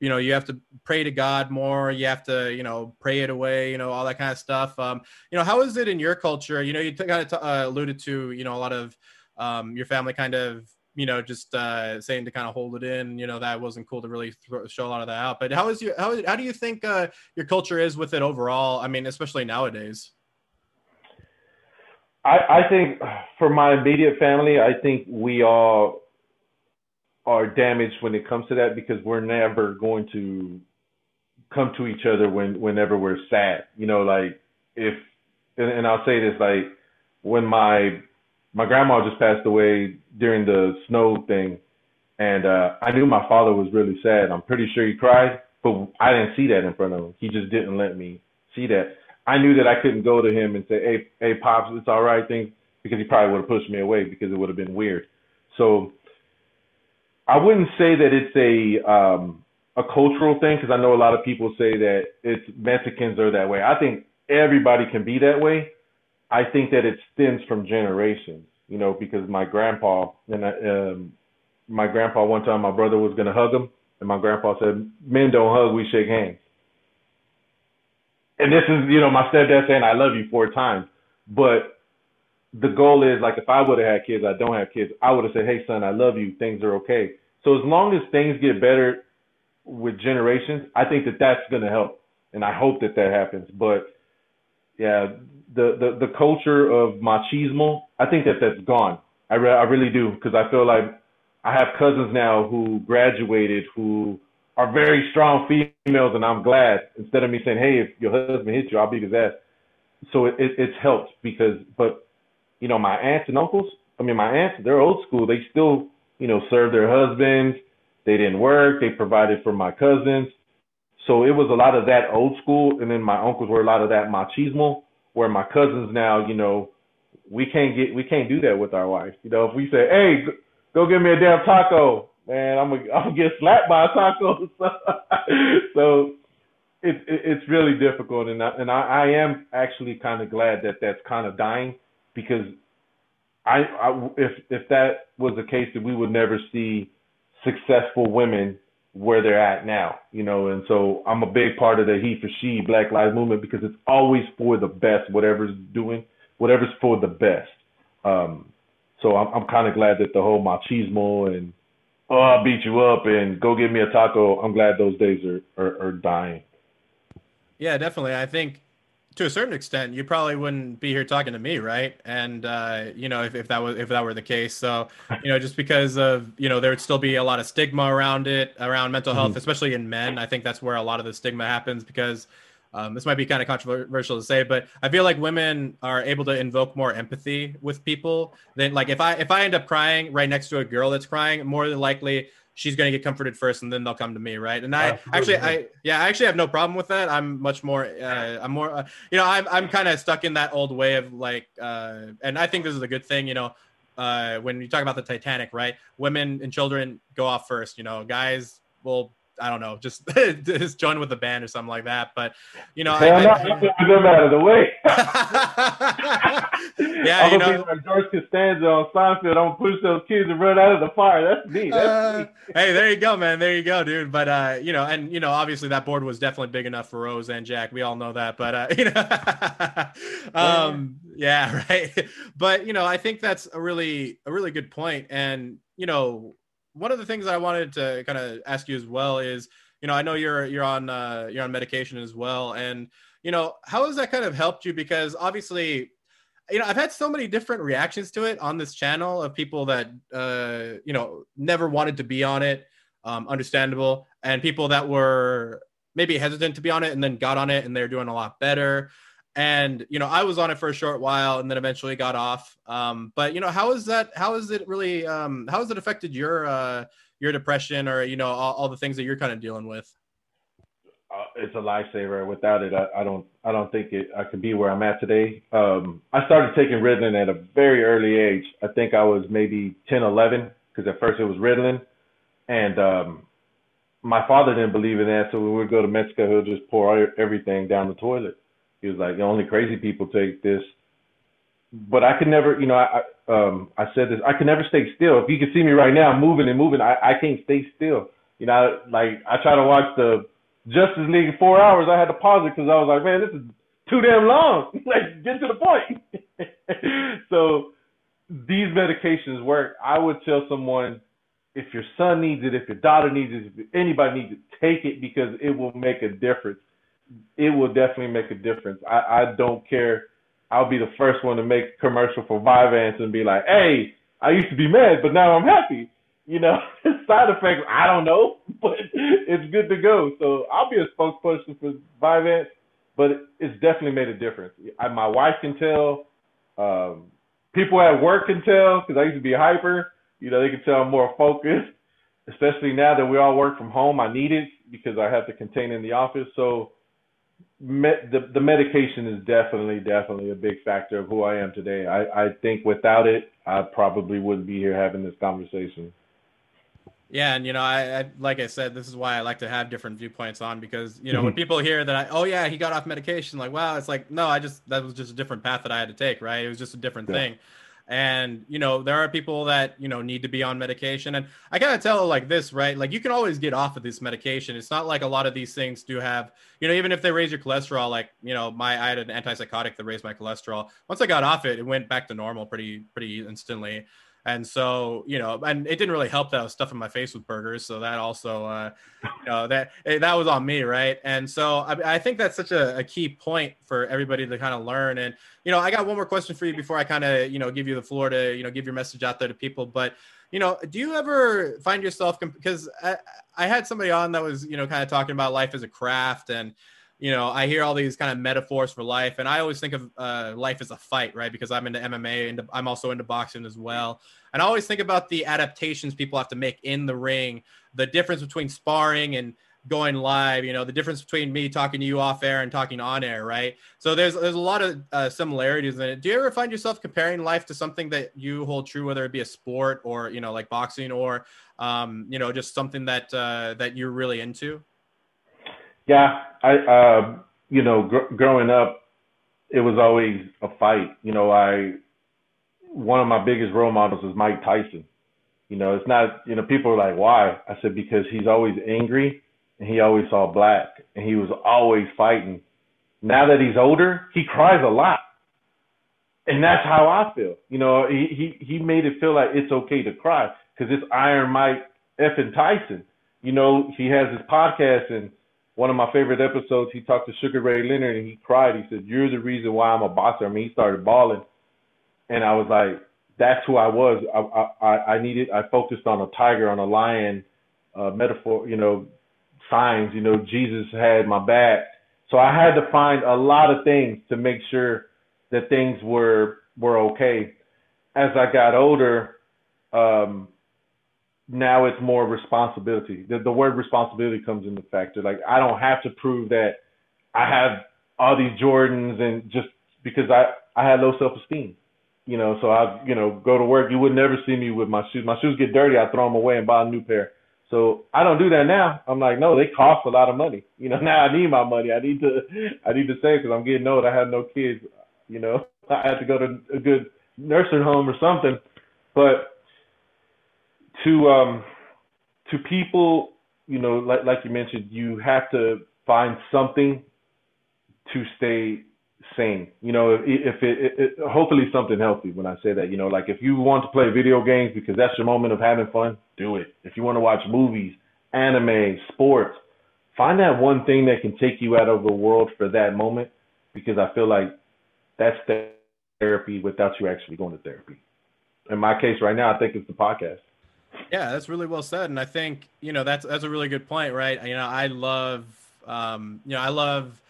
you know you have to pray to god more. You have to you know pray it away you know all that kind of stuff. Um you know how is it in your culture? You know you kind of t- uh, alluded to you know a lot of um, your family kind of you know, just uh, saying to kind of hold it in, you know, that wasn't cool to really throw, show a lot of that out. But how is you how how do you think uh, your culture is with it overall? I mean, especially nowadays. I, I think for my immediate family, I think we all are damaged when it comes to that because we're never going to come to each other when whenever we're sad. You know, like if and, and I'll say this like when my my grandma just passed away during the snow thing, and uh, I knew my father was really sad. I'm pretty sure he cried, but I didn't see that in front of him. He just didn't let me see that. I knew that I couldn't go to him and say, "Hey, hey, pops, it's all right," things because he probably would have pushed me away because it would have been weird. So I wouldn't say that it's a um, a cultural thing because I know a lot of people say that it's Mexicans are that way. I think everybody can be that way. I think that it stems from generations, you know, because my grandpa and I, um, my grandpa one time my brother was gonna hug him, and my grandpa said, "Men don't hug, we shake hands." And this is, you know, my stepdad saying I love you four times, but the goal is like if I would have had kids, I don't have kids, I would have said, "Hey son, I love you. Things are okay." So as long as things get better with generations, I think that that's gonna help, and I hope that that happens. But yeah, the the the culture of machismo, I think that that's gone. I re- I really do because I feel like I have cousins now who graduated who are very strong females, and I'm glad instead of me saying, "Hey, if your husband hits you, I'll beat his ass." So it, it it's helped because, but you know, my aunts and uncles. I mean, my aunts, they're old school. They still, you know, serve their husbands. They didn't work. They provided for my cousins. So it was a lot of that old school, and then my uncles were a lot of that machismo. Where my cousins now, you know, we can't get we can't do that with our wife. You know, if we say, "Hey, go get me a damn taco," man, I'm gonna, I'm gonna get slapped by a taco. so it, it, it's really difficult, and I, and I, I am actually kind of glad that that's kind of dying because I, I if if that was the case, that we would never see successful women where they're at now, you know, and so I'm a big part of the he for she Black Lives Movement because it's always for the best, whatever's doing, whatever's for the best. Um, so I'm, I'm kind of glad that the whole machismo and oh I'll beat you up and go get me a taco. I'm glad those days are are, are dying. Yeah, definitely. I think to a certain extent, you probably wouldn't be here talking to me, right? And uh, you know, if, if that was if that were the case, so you know, just because of you know, there would still be a lot of stigma around it, around mental health, mm-hmm. especially in men. I think that's where a lot of the stigma happens because um, this might be kind of controversial to say, but I feel like women are able to invoke more empathy with people than like if I if I end up crying right next to a girl that's crying, more than likely she's going to get comforted first and then they'll come to me right? And i actually i yeah i actually have no problem with that. I'm much more uh, i'm more uh, you know i'm, I'm kind of stuck in that old way of like uh, and i think this is a good thing you know uh, when you talk about the titanic right? Women and children go off first you know guys will I don't know, just just join with the band or something like that. But you know, hey, I, am not putting them out of the way. yeah, I'm you know, like George Costanza on Seinfeld. I'm push those kids and run out of the fire. That's me. That's uh, me. hey, there you go, man. There you go, dude. But uh, you know, and you know, obviously that board was definitely big enough for Rose and Jack. We all know that. But uh, you know, um, yeah, right. But you know, I think that's a really a really good point, and you know one of the things I wanted to kind of ask you as well is, you know, I know you're you're on uh, you're on medication as well, and you know, how has that kind of helped you? Because obviously, you know, I've had so many different reactions to it on this channel of people that uh, you know never wanted to be on it, um, understandable, and people that were maybe hesitant to be on it and then got on it and they're doing a lot better and you know i was on it for a short while and then eventually got off. Um, but you know how is that how has it really um, how has it affected your uh, your depression or you know all, all the things that you're kind of dealing with? Uh, it's a lifesaver. Without it I, I, don't i don't think it i could be where i'm at today. Um, i started taking ritalin at a very early age. I think i was maybe 10 11 because at first it was ritalin. And um, my father didn't believe in that. So when we would go to mexico he'll just pour everything down the toilet he was like, only crazy people take this. But I could never, you know, I um I said this, I could never stay still. If you can see me right now, moving and moving, I, I can't stay still. You know, like I try to watch the Justice League four hours. I had to pause it because I was like, man, this is too damn long. like, get to the point. so these medications work. I would tell someone if your son needs it, if your daughter needs it, if anybody needs it, take it because it will make a difference. It will definitely make a difference. I, I don't care. I'll be the first one to make a commercial for Vyvanse and be like, hey, I used to be mad, but now I'm happy. You know, side effects, I don't know, but it's good to go. So I'll be a spokesperson for Vyvanse, but it's definitely made a difference. I, my wife can tell. Um, people at work can tell because I used to be hyper. You know, they can tell I'm more focused, especially now that we all work from home. I need it because I have to contain in the office. So me- the the medication is definitely definitely a big factor of who I am today. I I think without it, I probably wouldn't be here having this conversation. Yeah, and you know, I, I, like I said, this is why I like to have different viewpoints on because you know when mm-hmm. people hear that I, oh yeah, he got off medication, like wow, it's like no, I just that was just a different path that I had to take, right? It was just a different yeah. thing, and you know there are people that you know need to be on medication, and I kind of tell her like this, right? Like you can always get off of this medication. It's not like a lot of these things do have, you know, even if they raise your cholesterol, like you know, my I had an antipsychotic that raised my cholesterol. Once I got off it, it went back to normal pretty pretty instantly. And so, you know, and it didn't really help that I was stuffing my face with burgers. So that also, uh, you know, that eh, that was on me, right? And so I, I think that's such a, a, key point for everybody to kind of learn. And you know, I got one more question for you before I kind of, you know, give you the floor to, you know, give your message out there to people. But you know, do you ever find yourself because I, I had somebody on that was, you know, kind of talking about life as a craft and you know, I hear all these kind of metaphors for life, and I always think of uh, life as a fight, right? Because I'm into MMA and I'm also into boxing as well. And I always think about the adaptations people have to make in the ring, the difference between sparring and going live, you know, the difference between me talking to you off air and talking on air, right? So there's there's a lot of uh, similarities in it. Do you ever find yourself comparing life to something that you hold true, whether it be a sport or you know, like boxing, or um, you know, just something that uh, that you're really into? Yeah, I, uh, you know, gr- growing up, it was always a fight. You know, I, one of my biggest role models is Mike Tyson. You know, it's not, you know, people are like, why? I said, because he's always angry and he always saw black and he was always fighting. Now that he's older, he cries a lot. And that's how I feel. You know, he, he, he made it feel like it's okay to cry because it's Iron Mike effing Tyson. You know, he has his podcast and one of my favorite episodes, he talked to Sugar Ray Leonard and he cried. He said, "You're the reason why I'm a boxer." I mean, he started bawling, and I was like, "That's who I was. I I, I needed. I focused on a tiger, on a lion, uh, metaphor. You know, signs. You know, Jesus had my back. So I had to find a lot of things to make sure that things were were okay. As I got older, um, now it's more responsibility. The, the word responsibility comes into factor. Like I don't have to prove that I have all these Jordans and just because I I had low self esteem. You know, so I you know go to work. You would never see me with my shoes. My shoes get dirty. I throw them away and buy a new pair. So I don't do that now. I'm like, no, they cost a lot of money. You know, now I need my money. I need to I need to save because I'm getting old. I have no kids. You know, I have to go to a good nursing home or something. But to um to people, you know, like like you mentioned, you have to find something to stay sane. You know, if, if it, it, it, hopefully something healthy. When I say that, you know, like if you want to play video games because that's your moment of having fun, do it. If you want to watch movies, anime, sports, find that one thing that can take you out of the world for that moment. Because I feel like that's therapy without you actually going to therapy. In my case, right now, I think it's the podcast. Yeah, that's really well said, and I think you know that's that's a really good point, right? You know, I love um, you know I love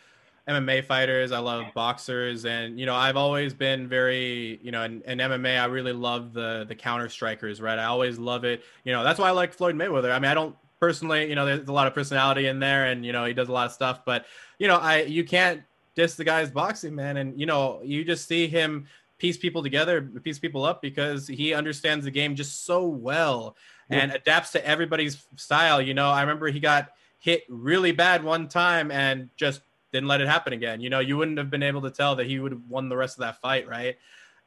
MMA fighters, I love boxers, and you know I've always been very you know in, in MMA I really love the the counter strikers, right? I always love it. You know that's why I like Floyd Mayweather. I mean I don't personally, you know, there's a lot of personality in there, and you know he does a lot of stuff, but you know I you can't diss the guy's boxing man, and you know you just see him piece people together, piece people up because he understands the game just so well yeah. and adapts to everybody's style. You know, I remember he got hit really bad one time and just didn't let it happen again. You know, you wouldn't have been able to tell that he would have won the rest of that fight, right?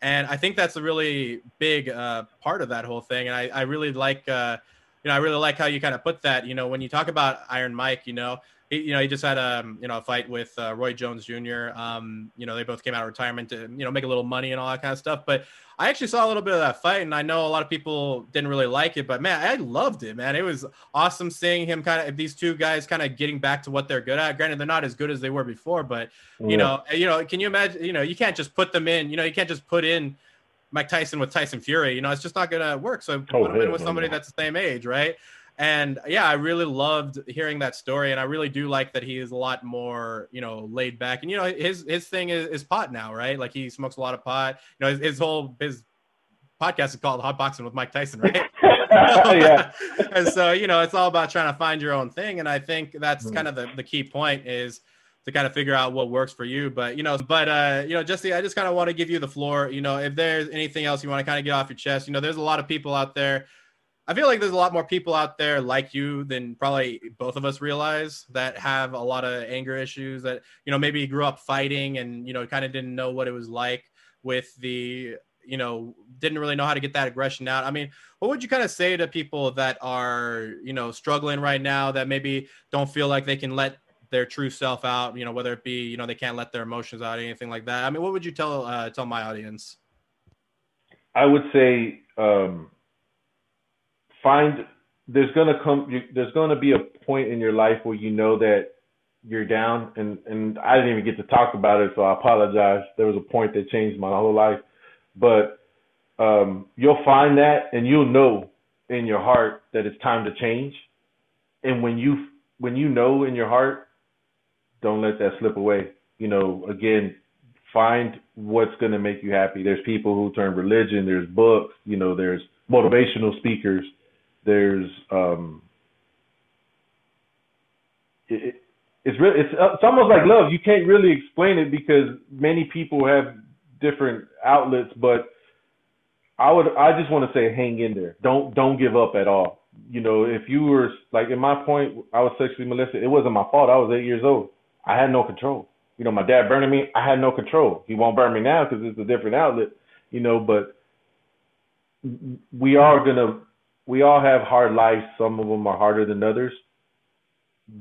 And I think that's a really big uh, part of that whole thing. And I, I really like, uh, you know, I really like how you kind of put that. You know, when you talk about Iron Mike, you know, he, you know, he just had a um, you know a fight with uh, Roy Jones Jr. Um, you know, they both came out of retirement to you know make a little money and all that kind of stuff. But I actually saw a little bit of that fight, and I know a lot of people didn't really like it, but man, I loved it, man. It was awesome seeing him kind of these two guys kind of getting back to what they're good at. Granted, they're not as good as they were before, but you yeah. know, you know, can you imagine? You know, you can't just put them in. You know, you can't just put in. Mike Tyson with Tyson Fury, you know, it's just not gonna work. So oh, put him in with somebody that's the same age, right? And yeah i really loved hearing that story and i really do like that he is a lot more you know laid back. And you know his his thing is, is pot now right? Like he smokes a lot of pot. You know his, his whole his podcast is called hot boxing with mike tyson right? Yeah. And so you know it's all about trying to find your own thing and i think that's mm. kind of the, the key point is to kind of figure out what works for you. But you know but uh you know jesse i just kind of want to give you the floor. You know if there's anything else you want to kind of get off your chest you know there's a lot of people out there I feel like there's a lot more people out there like you than probably both of us realize that have a lot of anger issues that, you know, maybe grew up fighting and, you know, kind of didn't know what it was like with the, you know, didn't really know how to get that aggression out. I mean, what would you kind of say to people that are, you know, struggling right now that maybe don't feel like they can let their true self out, you know, whether it be, you know, they can't let their emotions out, or anything like that. I mean, what would you tell, uh, tell my audience? I would say, um, find there's gonna come there's gonna be a point in your life where you know that you're down and and I didn't even get to talk about it so I apologize. There was a point that changed my whole life. But um you'll find that and you'll know in your heart that it's time to change. And when you when you know in your heart, don't let that slip away. You know, again, find what's going to make you happy. There's people who turn religion, there's books, you know, there's motivational speakers there's um, it, it's really it's it's almost like love. You can't really explain it because many people have different outlets, but I would I just want to say hang in there. Don't don't give up at all. You know, if you were like in my point, I was sexually molested. It wasn't my fault. I was eight years old. I had no control. You know, my dad burning me. I had no control. He won't burn me now because it's a different outlet. You know, but we are gonna we all have hard lives. Some of them are harder than others.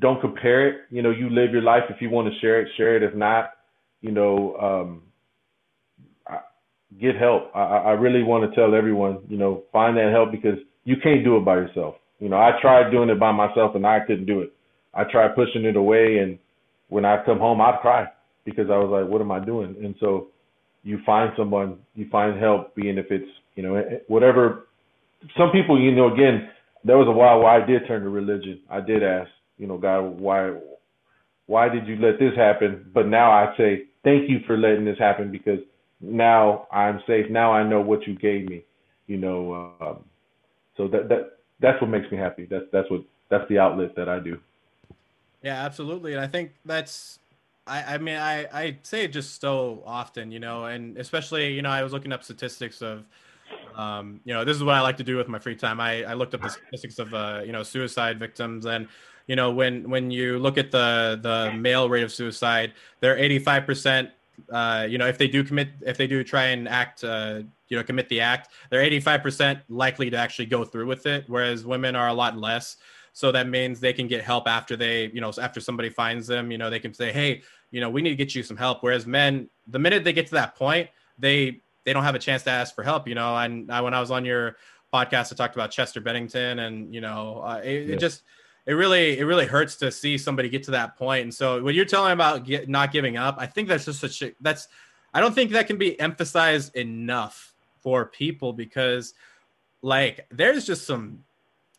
Don't compare it. You know, you live your life. If you want to share it, share it. If not, you know, um, get help. I, I really want to tell everyone, you know, find that help because you can't do it by yourself. You know, I tried doing it by myself and I couldn't do it. I tried pushing it away, and when I come home, I'd cry because I was like, "What am I doing?" And so, you find someone, you find help, being if it's you know whatever some people, you know, again, there was a while where I did turn to religion. I did ask, you know, God, why, why did you let this happen? But now I say, thank you for letting this happen because now I'm safe. Now I know what you gave me, you know. Um, so that that that's what makes me happy. That's that's what that's the outlet that I do. Yeah, absolutely. And I think that's I, I mean I, I say it just so often, you know, and especially, you know, I was looking up statistics of um, you know, this is what I like to do with my free time. I, I looked up the statistics of uh, you know suicide victims, and you know when when you look at the the male rate of suicide, they're 85 percent. Uh, you know, if they do commit, if they do try and act, uh, you know, commit the act, they're 85 percent likely to actually go through with it, whereas women are a lot less. So that means they can get help after they, you know, after somebody finds them. You know, they can say, hey, you know, we need to get you some help. Whereas men, the minute they get to that point, they they don't have a chance to ask for help. You know, and I, when I was on your podcast, I talked about Chester Bennington, and you know, uh, it, yeah. it, just it really it really hurts to see somebody get to that point. And so when you're telling about get, not giving up, I think that's just such a that's I don't think that can be emphasized enough for people because like there's just some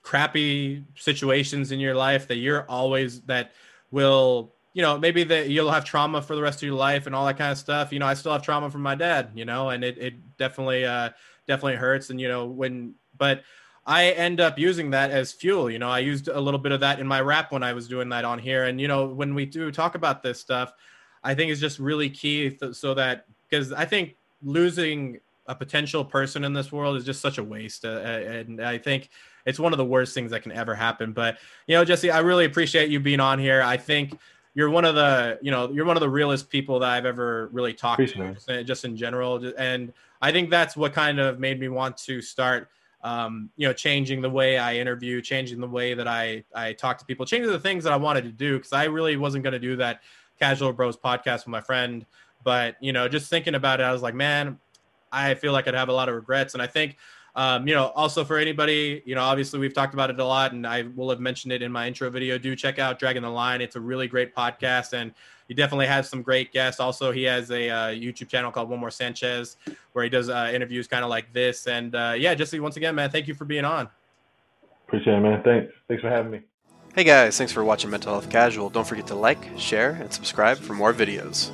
crappy situations in your life that you're always that will you know, maybe that you'll have trauma for the rest of your life and all that kind of stuff. You know, I still have trauma from my dad, you know, and it, it definitely, uh, definitely hurts. And, you know, when, but I end up using that as fuel. You know, I used a little bit of that in my rap when I was doing that on here. And, you know, when we do talk about this stuff, I think it's just really key th- so that, because I think losing a potential person in this world is just such a waste. Uh, and I think it's one of the worst things that can ever happen. But, you know, Jesse, I really appreciate you being on here. I think, you're one of the you know you're one of the realest people that I've ever really talked Appreciate to just, just, in general and I think that's what kind of made me want to start um, you know, changing the way I interview, changing the way that I I talk to people, changing the things that I wanted to do because I really wasn't going to do that Casual Bros podcast with my friend. But you know, just thinking about it, I was like, man, I feel like I'd have a lot of regrets, and I think. Um, you know, also for anybody, you know, obviously we've talked about it a lot, and I will have mentioned it in my intro video. Do check out Dragging the Line; it's a really great podcast, and he definitely has some great guests. Also, he has a uh, YouTube channel called One More Sanchez, where he does uh, interviews kind of like this. And uh, yeah, Jesse, once again, man, thank you for being on. Appreciate it, man. Thanks. Thanks for having me. Hey guys, thanks for watching Mental Health Casual. Don't forget to like, share, and subscribe for more videos.